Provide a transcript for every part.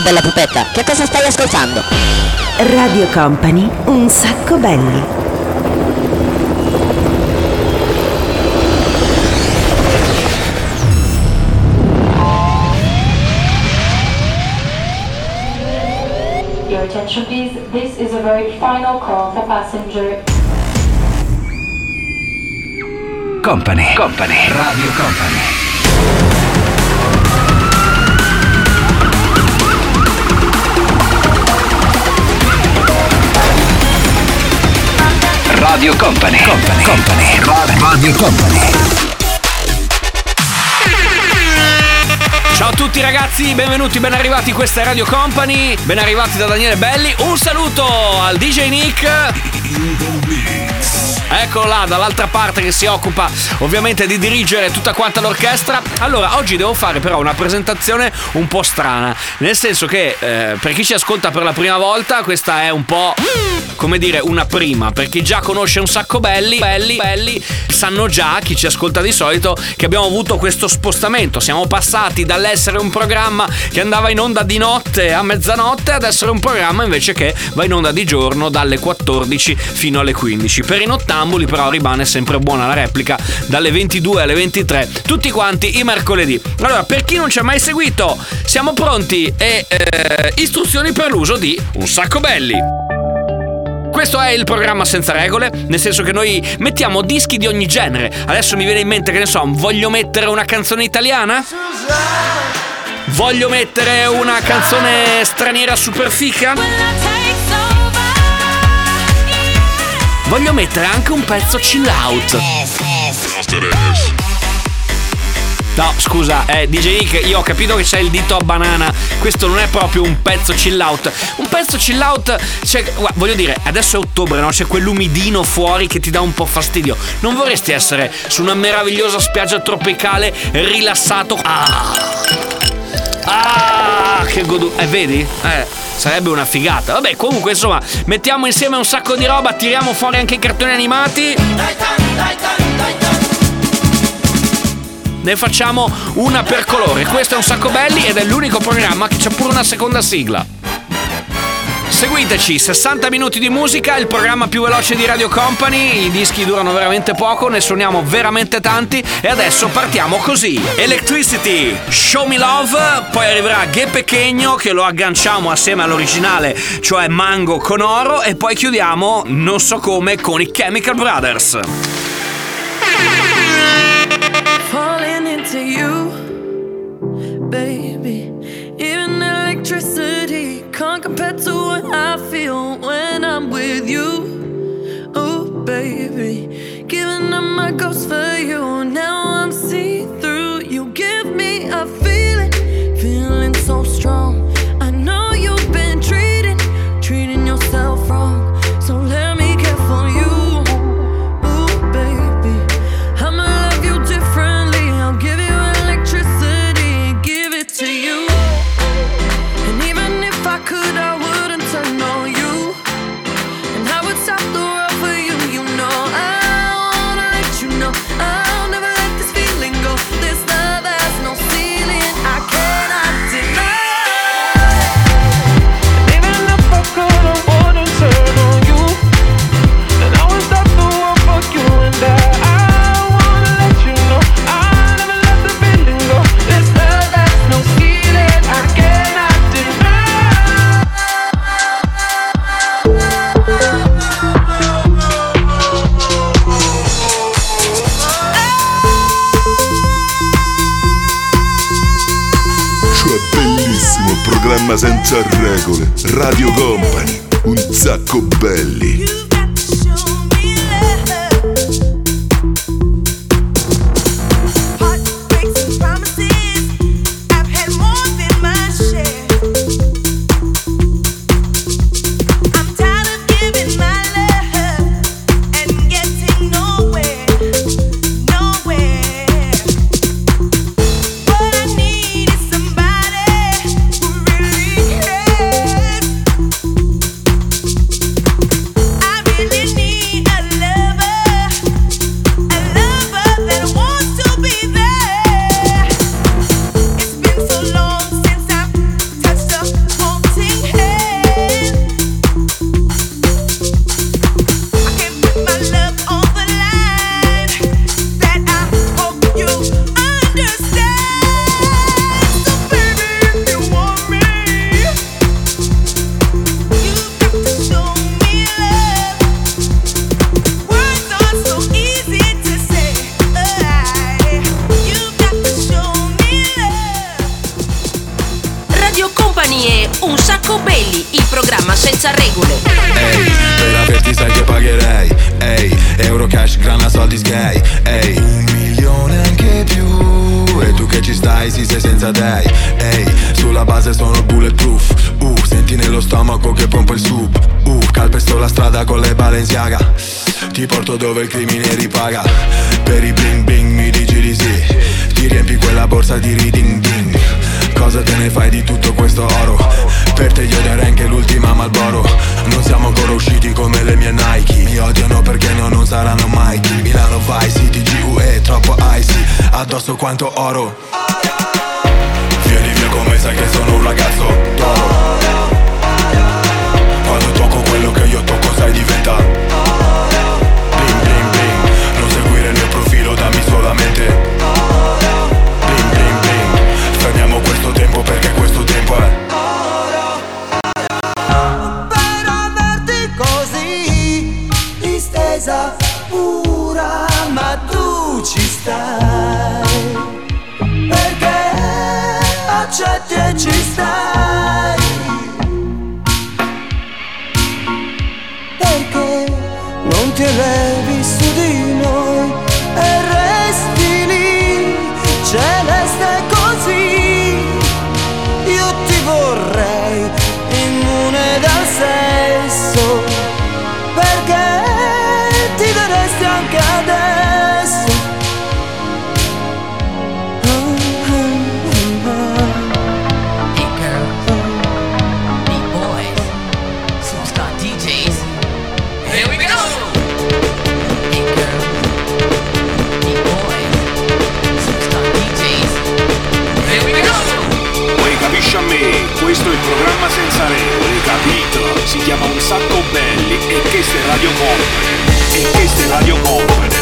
Bella pupetta, che cosa stai ascoltando? Radio Company, un sacco belli. Your attention please, this is a very final call for passenger Company. Company. Radio Company. Radio Company. Company. Company. Radio Company. Ciao a tutti ragazzi, benvenuti, ben arrivati, questa è Radio Company, ben arrivati da Daniele Belli, un saluto al DJ Nick. Eccolo là, dall'altra parte che si occupa ovviamente di dirigere tutta quanta l'orchestra. Allora, oggi devo fare però una presentazione un po' strana, nel senso che eh, per chi ci ascolta per la prima volta, questa è un po' come dire una prima, per chi già conosce un sacco belli, belli, belli, sanno già, chi ci ascolta di solito, che abbiamo avuto questo spostamento. Siamo passati dall'essere un programma che andava in onda di notte a mezzanotte ad essere un programma invece che va in onda di giorno dalle 14 fino alle 15. Per i nottambuli però rimane sempre buona la replica dalle 22 alle 23, tutti quanti i mercoledì. Allora, per chi non ci ha mai seguito, siamo pronti e eh, istruzioni per l'uso di un sacco belli. Questo è il programma senza regole, nel senso che noi mettiamo dischi di ogni genere. Adesso mi viene in mente che ne so, voglio mettere una canzone italiana? Voglio mettere una canzone straniera super fica? Voglio mettere anche un pezzo chill out. No, scusa, eh, DJ Nick, io ho capito che c'è il dito a banana. Questo non è proprio un pezzo chill out. Un pezzo chill out, cioè, voglio dire, adesso è ottobre, no? C'è quell'umidino fuori che ti dà un po' fastidio. Non vorresti essere su una meravigliosa spiaggia tropicale rilassato? Ah! Ah, che godu... Eh, vedi? Eh, sarebbe una figata. Vabbè, comunque, insomma, mettiamo insieme un sacco di roba, tiriamo fuori anche i cartoni animati. Ne facciamo una per colore. Questo è un sacco belli ed è l'unico programma che c'ha pure una seconda sigla. Seguiteci, 60 minuti di musica, il programma più veloce di Radio Company, i dischi durano veramente poco, ne suoniamo veramente tanti e adesso partiamo così. Electricity, Show Me Love, poi arriverà Ghe Pechegno che lo agganciamo assieme all'originale, cioè Mango con Oro e poi chiudiamo, non so come, con i Chemical Brothers. falling into you, baby. Even electricity can't compare to what I feel when I'm with you. Oh, baby, giving up my ghost for you. Now I'm see through. You give me a feeling, Radio dove il crimine ripaga. Per i bling bling mi dici di sì. Ti riempi quella borsa di reading ding Cosa te ne fai di tutto questo oro? Per te io darei anche l'ultima Malboro. Non siamo ancora usciti come le mie Nike. Mi odiano perché no, non saranno mai. Milano Vice City GUE, troppo icy. Addosso quanto oro distesa pura ma tu ci stai. Perché accetti e ci stai Radio Company. E questa è Radio Company.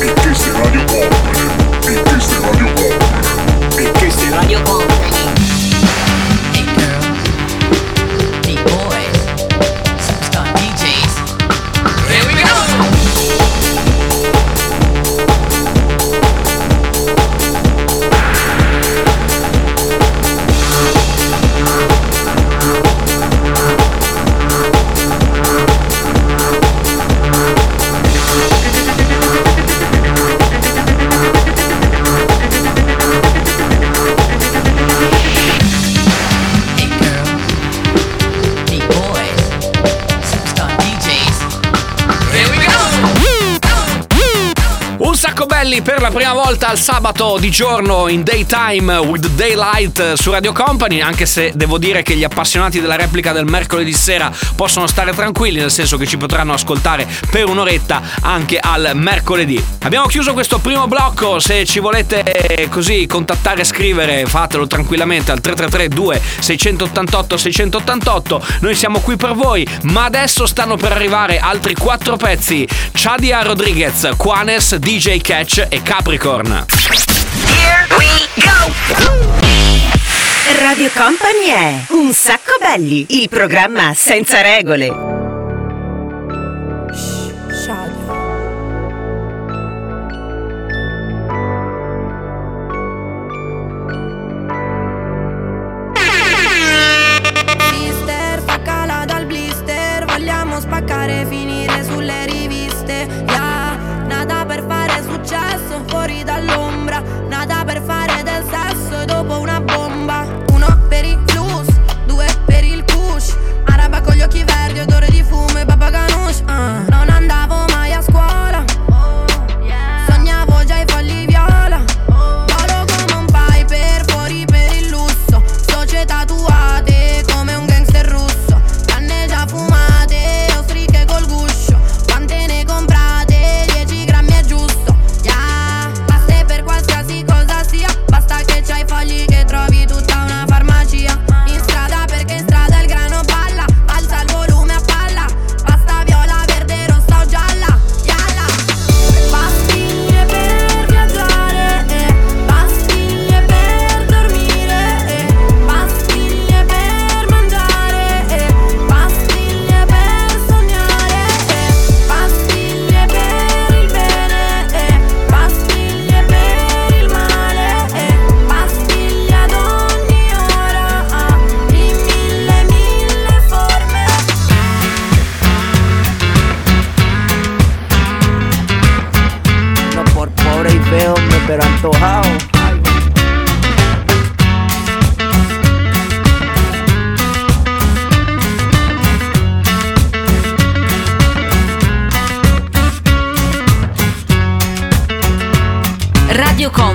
E questa è Radio Company. E questa è Radio Company. E questa è Radio Company. Prima volta al sabato di giorno in daytime with daylight su Radio Company, anche se devo dire che gli appassionati della replica del mercoledì sera possono stare tranquilli, nel senso che ci potranno ascoltare per un'oretta anche al mercoledì. Abbiamo chiuso questo primo blocco, se ci volete eh, così contattare e scrivere fatelo tranquillamente al 333 2 688 688, noi siamo qui per voi, ma adesso stanno per arrivare altri quattro pezzi, Chadia Rodriguez, Quanes, DJ Catch e Capricorn. Here we go! Radio Company è Un sacco belli, il programma senza regole.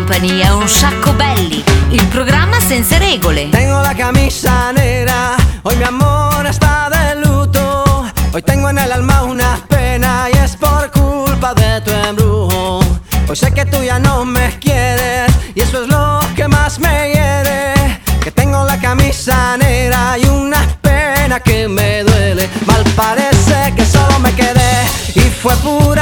Company è un sacco belli, il programma senza regole. Tengo la camicia nera, hoy mi amor está de luto. Hoy tengo en el alma una pena y es por culpa de tu embrujo. Hoy sé que tú ya no me quieres y eso es lo que más me hiere. Que tengo la camisa negra y una pena que me duele. Mal parece que solo me quedé y fue pura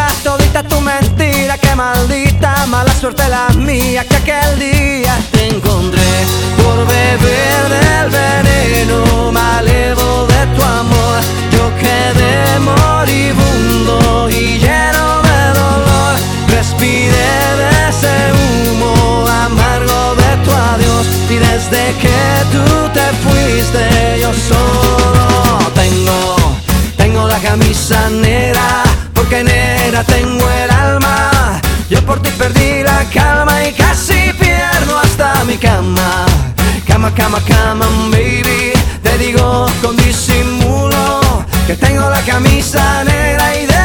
maldita mala suerte la mía que aquel día te encontré por beber del veneno malevo de tu amor. Yo quedé moribundo y lleno de dolor. Respiré de ese humo amargo de tu adiós y desde que tú te fuiste yo solo tengo, tengo la camisa negra porque negra tengo el alma. Por ti perdí la calma y casi pierdo hasta mi cama. Cama, cama, cama, baby. Te digo con disimulo que tengo la camisa negra y debajo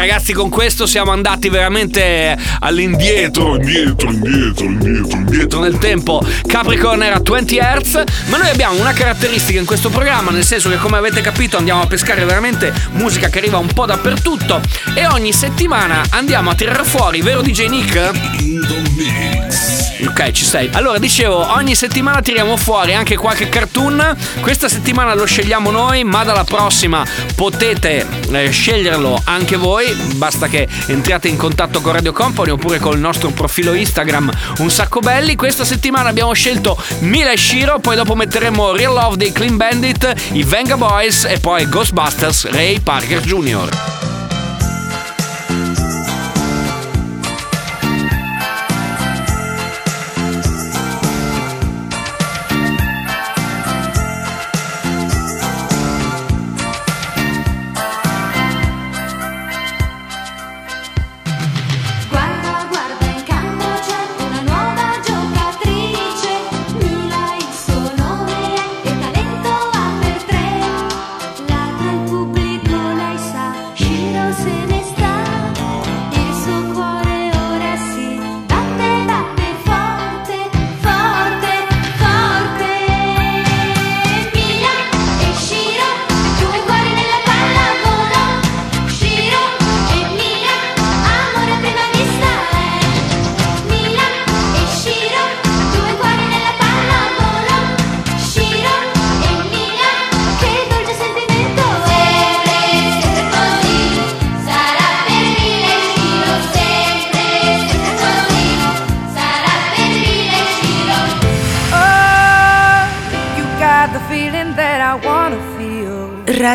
ragazzi con questo siamo andati veramente all'indietro, indietro, indietro, indietro, indietro nel tempo. Capricorn era 20 Hz, ma noi abbiamo una caratteristica in questo programma, nel senso che come avete capito andiamo a pescare veramente musica che arriva un po' dappertutto e ogni settimana andiamo a tirare fuori, vero DJ Nick? Ok, ci sei. Allora, dicevo, ogni settimana tiriamo fuori anche qualche cartoon. Questa settimana lo scegliamo noi, ma dalla prossima potete eh, sceglierlo anche voi. Basta che entriate in contatto con Radio Company oppure col nostro profilo Instagram Un Sacco Belli. Questa settimana abbiamo scelto Mila e Shiro, poi dopo metteremo Real Love dei Clean Bandit, i Venga Boys e poi Ghostbusters Ray Parker Jr.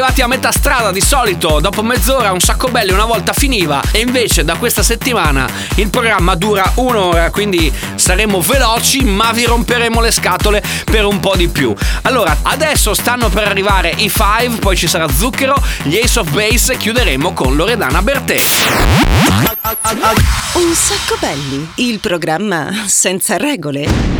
arrivati a metà strada di solito, dopo mezz'ora un sacco belli una volta finiva e invece da questa settimana il programma dura un'ora, quindi saremo veloci ma vi romperemo le scatole per un po' di più. Allora, adesso stanno per arrivare i 5, poi ci sarà Zucchero, gli Ace of Base e chiuderemo con Loredana Bertè. Un sacco belli, il programma senza regole.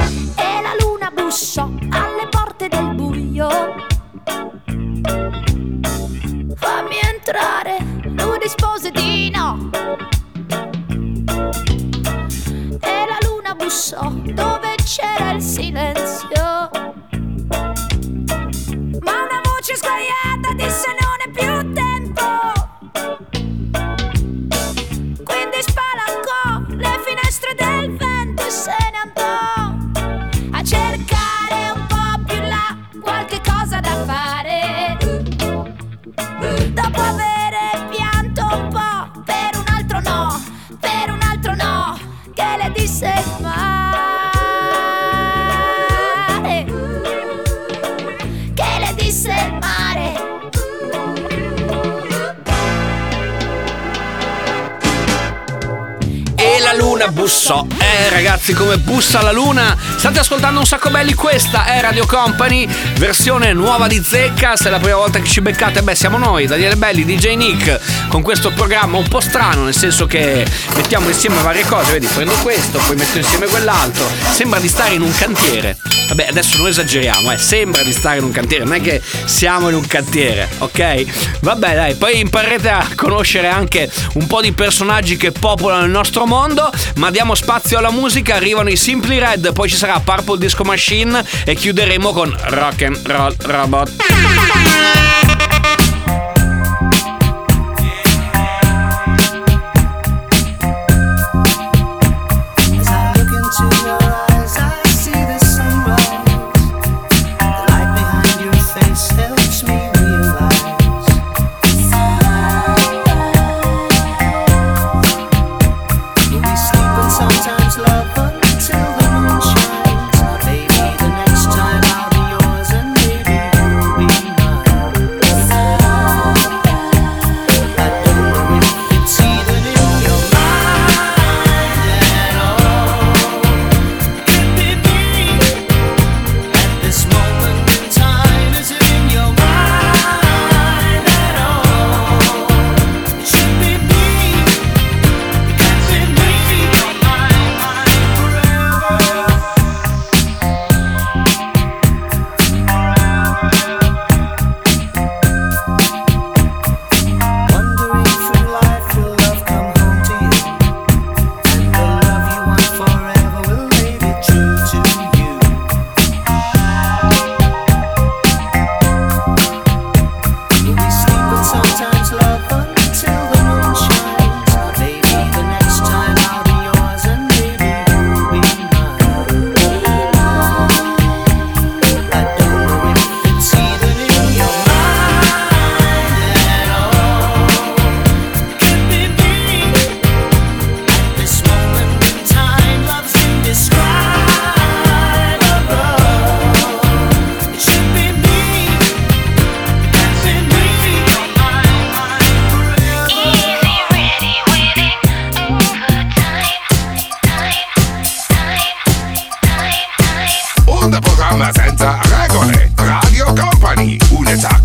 luna bussò. Eh ragazzi, come bussa la luna. State ascoltando un sacco belli, questa è Radio Company, versione nuova di zecca. Se è la prima volta che ci beccate, beh siamo noi, Daniele Belli, DJ Nick, con questo programma un po' strano, nel senso che mettiamo insieme varie cose, vedi, prendo questo, poi metto insieme quell'altro. Sembra di stare in un cantiere. Vabbè, adesso non esageriamo, eh, sembra di stare in un cantiere, non è che siamo in un cantiere, ok? Vabbè, dai, poi imparerete a conoscere anche un po' di personaggi che popolano il nostro mondo ma diamo spazio alla musica, arrivano i Simply Red, poi ci sarà Purple Disco Machine e chiuderemo con Rock and Roll Robot.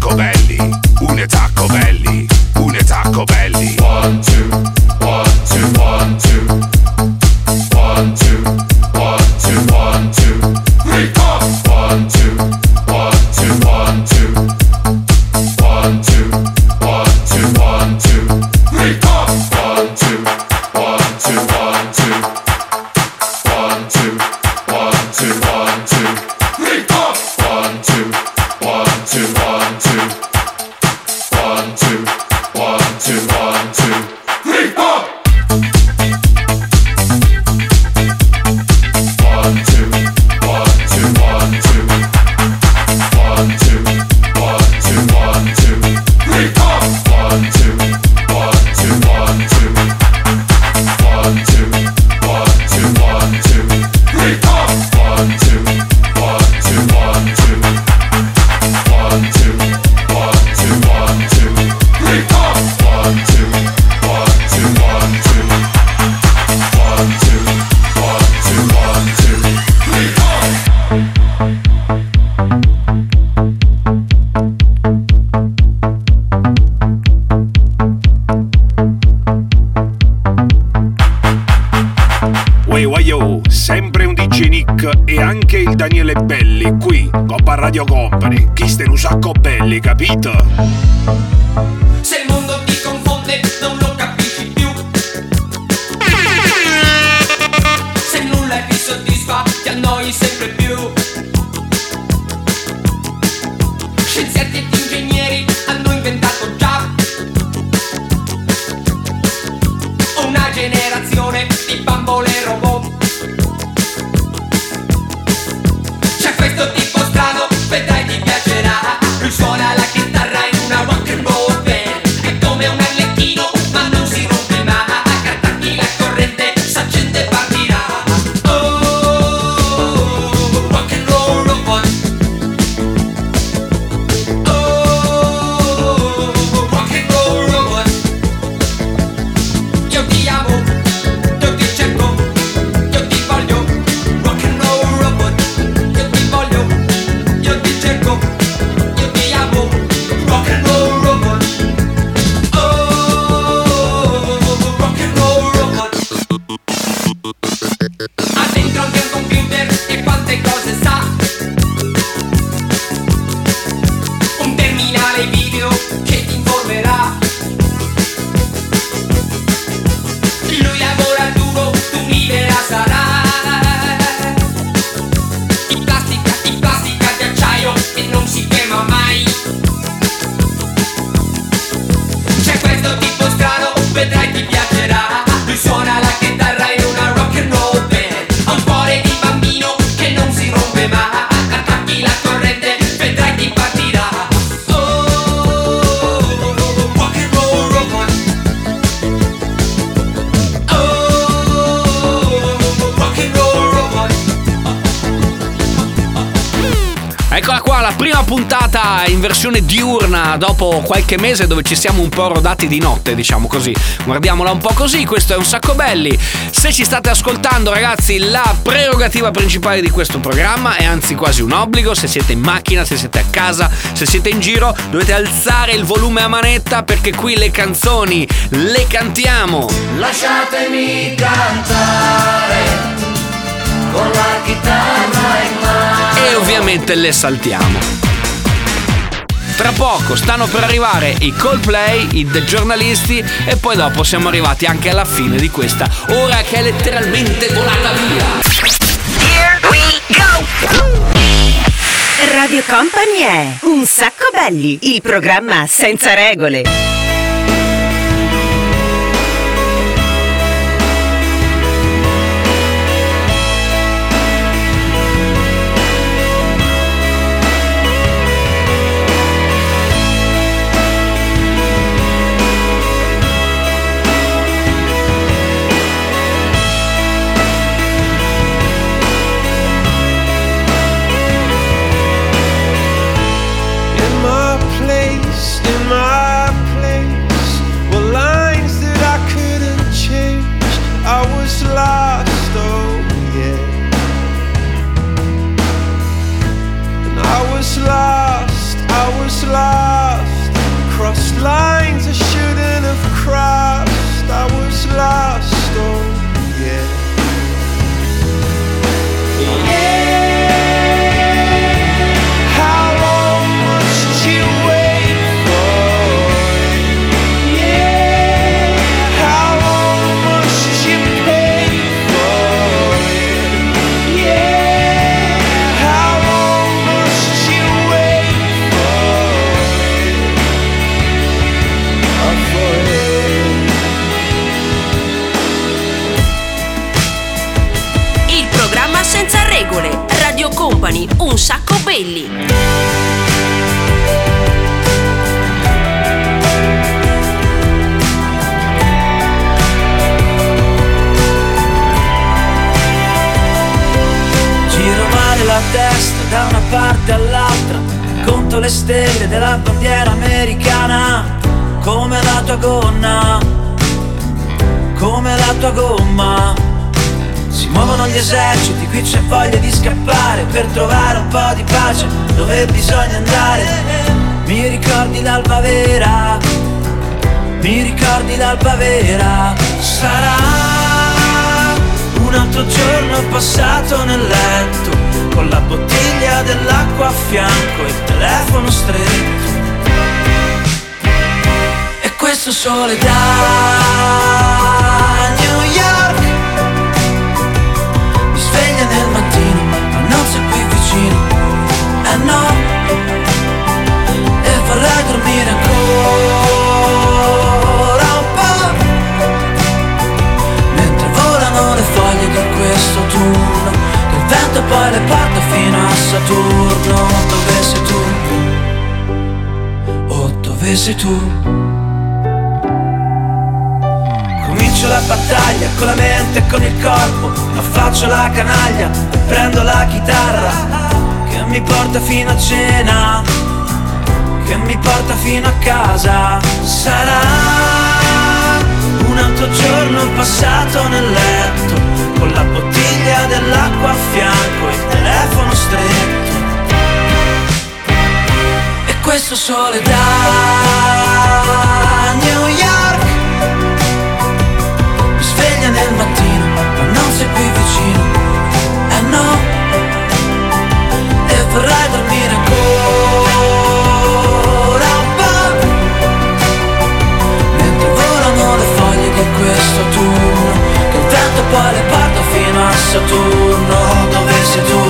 Covelli Daniele Belli, qui, Coppa Radio Company. Chi ste un sacco belli, capito? Se il mondo ti in versione diurna dopo qualche mese dove ci siamo un po' rodati di notte, diciamo così. Guardiamola un po' così, questo è un sacco belli. Se ci state ascoltando, ragazzi, la prerogativa principale di questo programma è anzi quasi un obbligo. Se siete in macchina, se siete a casa, se siete in giro, dovete alzare il volume a manetta perché qui le canzoni le cantiamo. Lasciatemi cantare con la chitarra in mano. e ovviamente le saltiamo. Tra poco stanno per arrivare i Coldplay, i The Giornalisti e poi dopo siamo arrivati anche alla fine di questa ora che è letteralmente volata via. Here we go! Radio Company è Un sacco belli, il programma senza regole. Company, un sacco belli. La testa da una parte all'altra Conto le stelle della bandiera americana Come la tua gonna Come la tua gomma muovono gli eserciti, qui c'è voglia di scappare Per trovare un po' di pace dove bisogna andare. Mi ricordi l'alba vera? Mi ricordi l'alba vera? Sarà un altro giorno passato nel letto con la bottiglia dell'acqua a fianco e il telefono stretto. E questo sole da vicino, eh no, e vorrei dormire ancora un po', mentre volano le foglie di questo turno, che il vento poi le porta fino a Saturno, dove sei tu? Oh, dove sei tu? Comincio la battaglia con la mente e con faccio la canaglia e prendo la chitarra che mi porta fino a cena, che mi porta fino a casa. Sarà un altro giorno passato nel letto, con la bottiglia dell'acqua a fianco e il telefono stretto. E questo sole da New York mi sveglia nel mattino, ma non sei qui vicino, eh no, e vorrei dormire ancora un po', mentre volano le foglie di questo turno, che il vento poi le porta fino a Saturno, dove sei tu?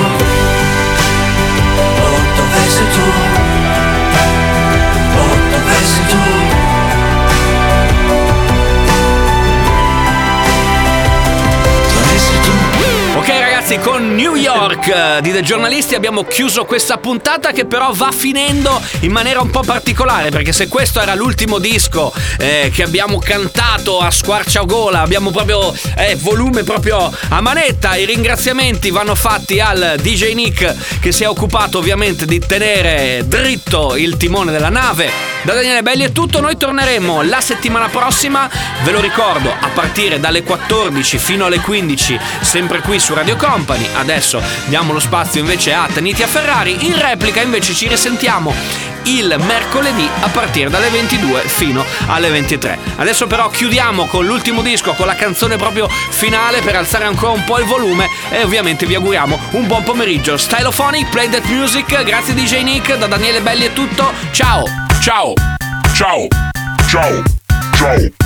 Ragazzi, con New York eh, di The Giornalisti abbiamo chiuso questa puntata che però va finendo in maniera un po' particolare perché se questo era l'ultimo disco eh, che abbiamo cantato a squarciagola, abbiamo proprio eh, volume proprio a manetta, i ringraziamenti vanno fatti al DJ Nick che si è occupato ovviamente di tenere dritto il timone della nave. Da Daniele Belli è tutto, noi torneremo la settimana prossima, ve lo ricordo, a partire dalle 14 fino alle 15, sempre qui su Radio Company. Adesso diamo lo spazio invece a Tanitia Ferrari, in replica invece ci risentiamo il mercoledì a partire dalle 22 fino alle 23. Adesso però chiudiamo con l'ultimo disco, con la canzone proprio finale per alzare ancora un po' il volume e ovviamente vi auguriamo un buon pomeriggio. Stylophonic, Play That Music, grazie DJ Nick, da Daniele Belli è tutto, ciao! Ciao! Ciao! Ciao! Ciao!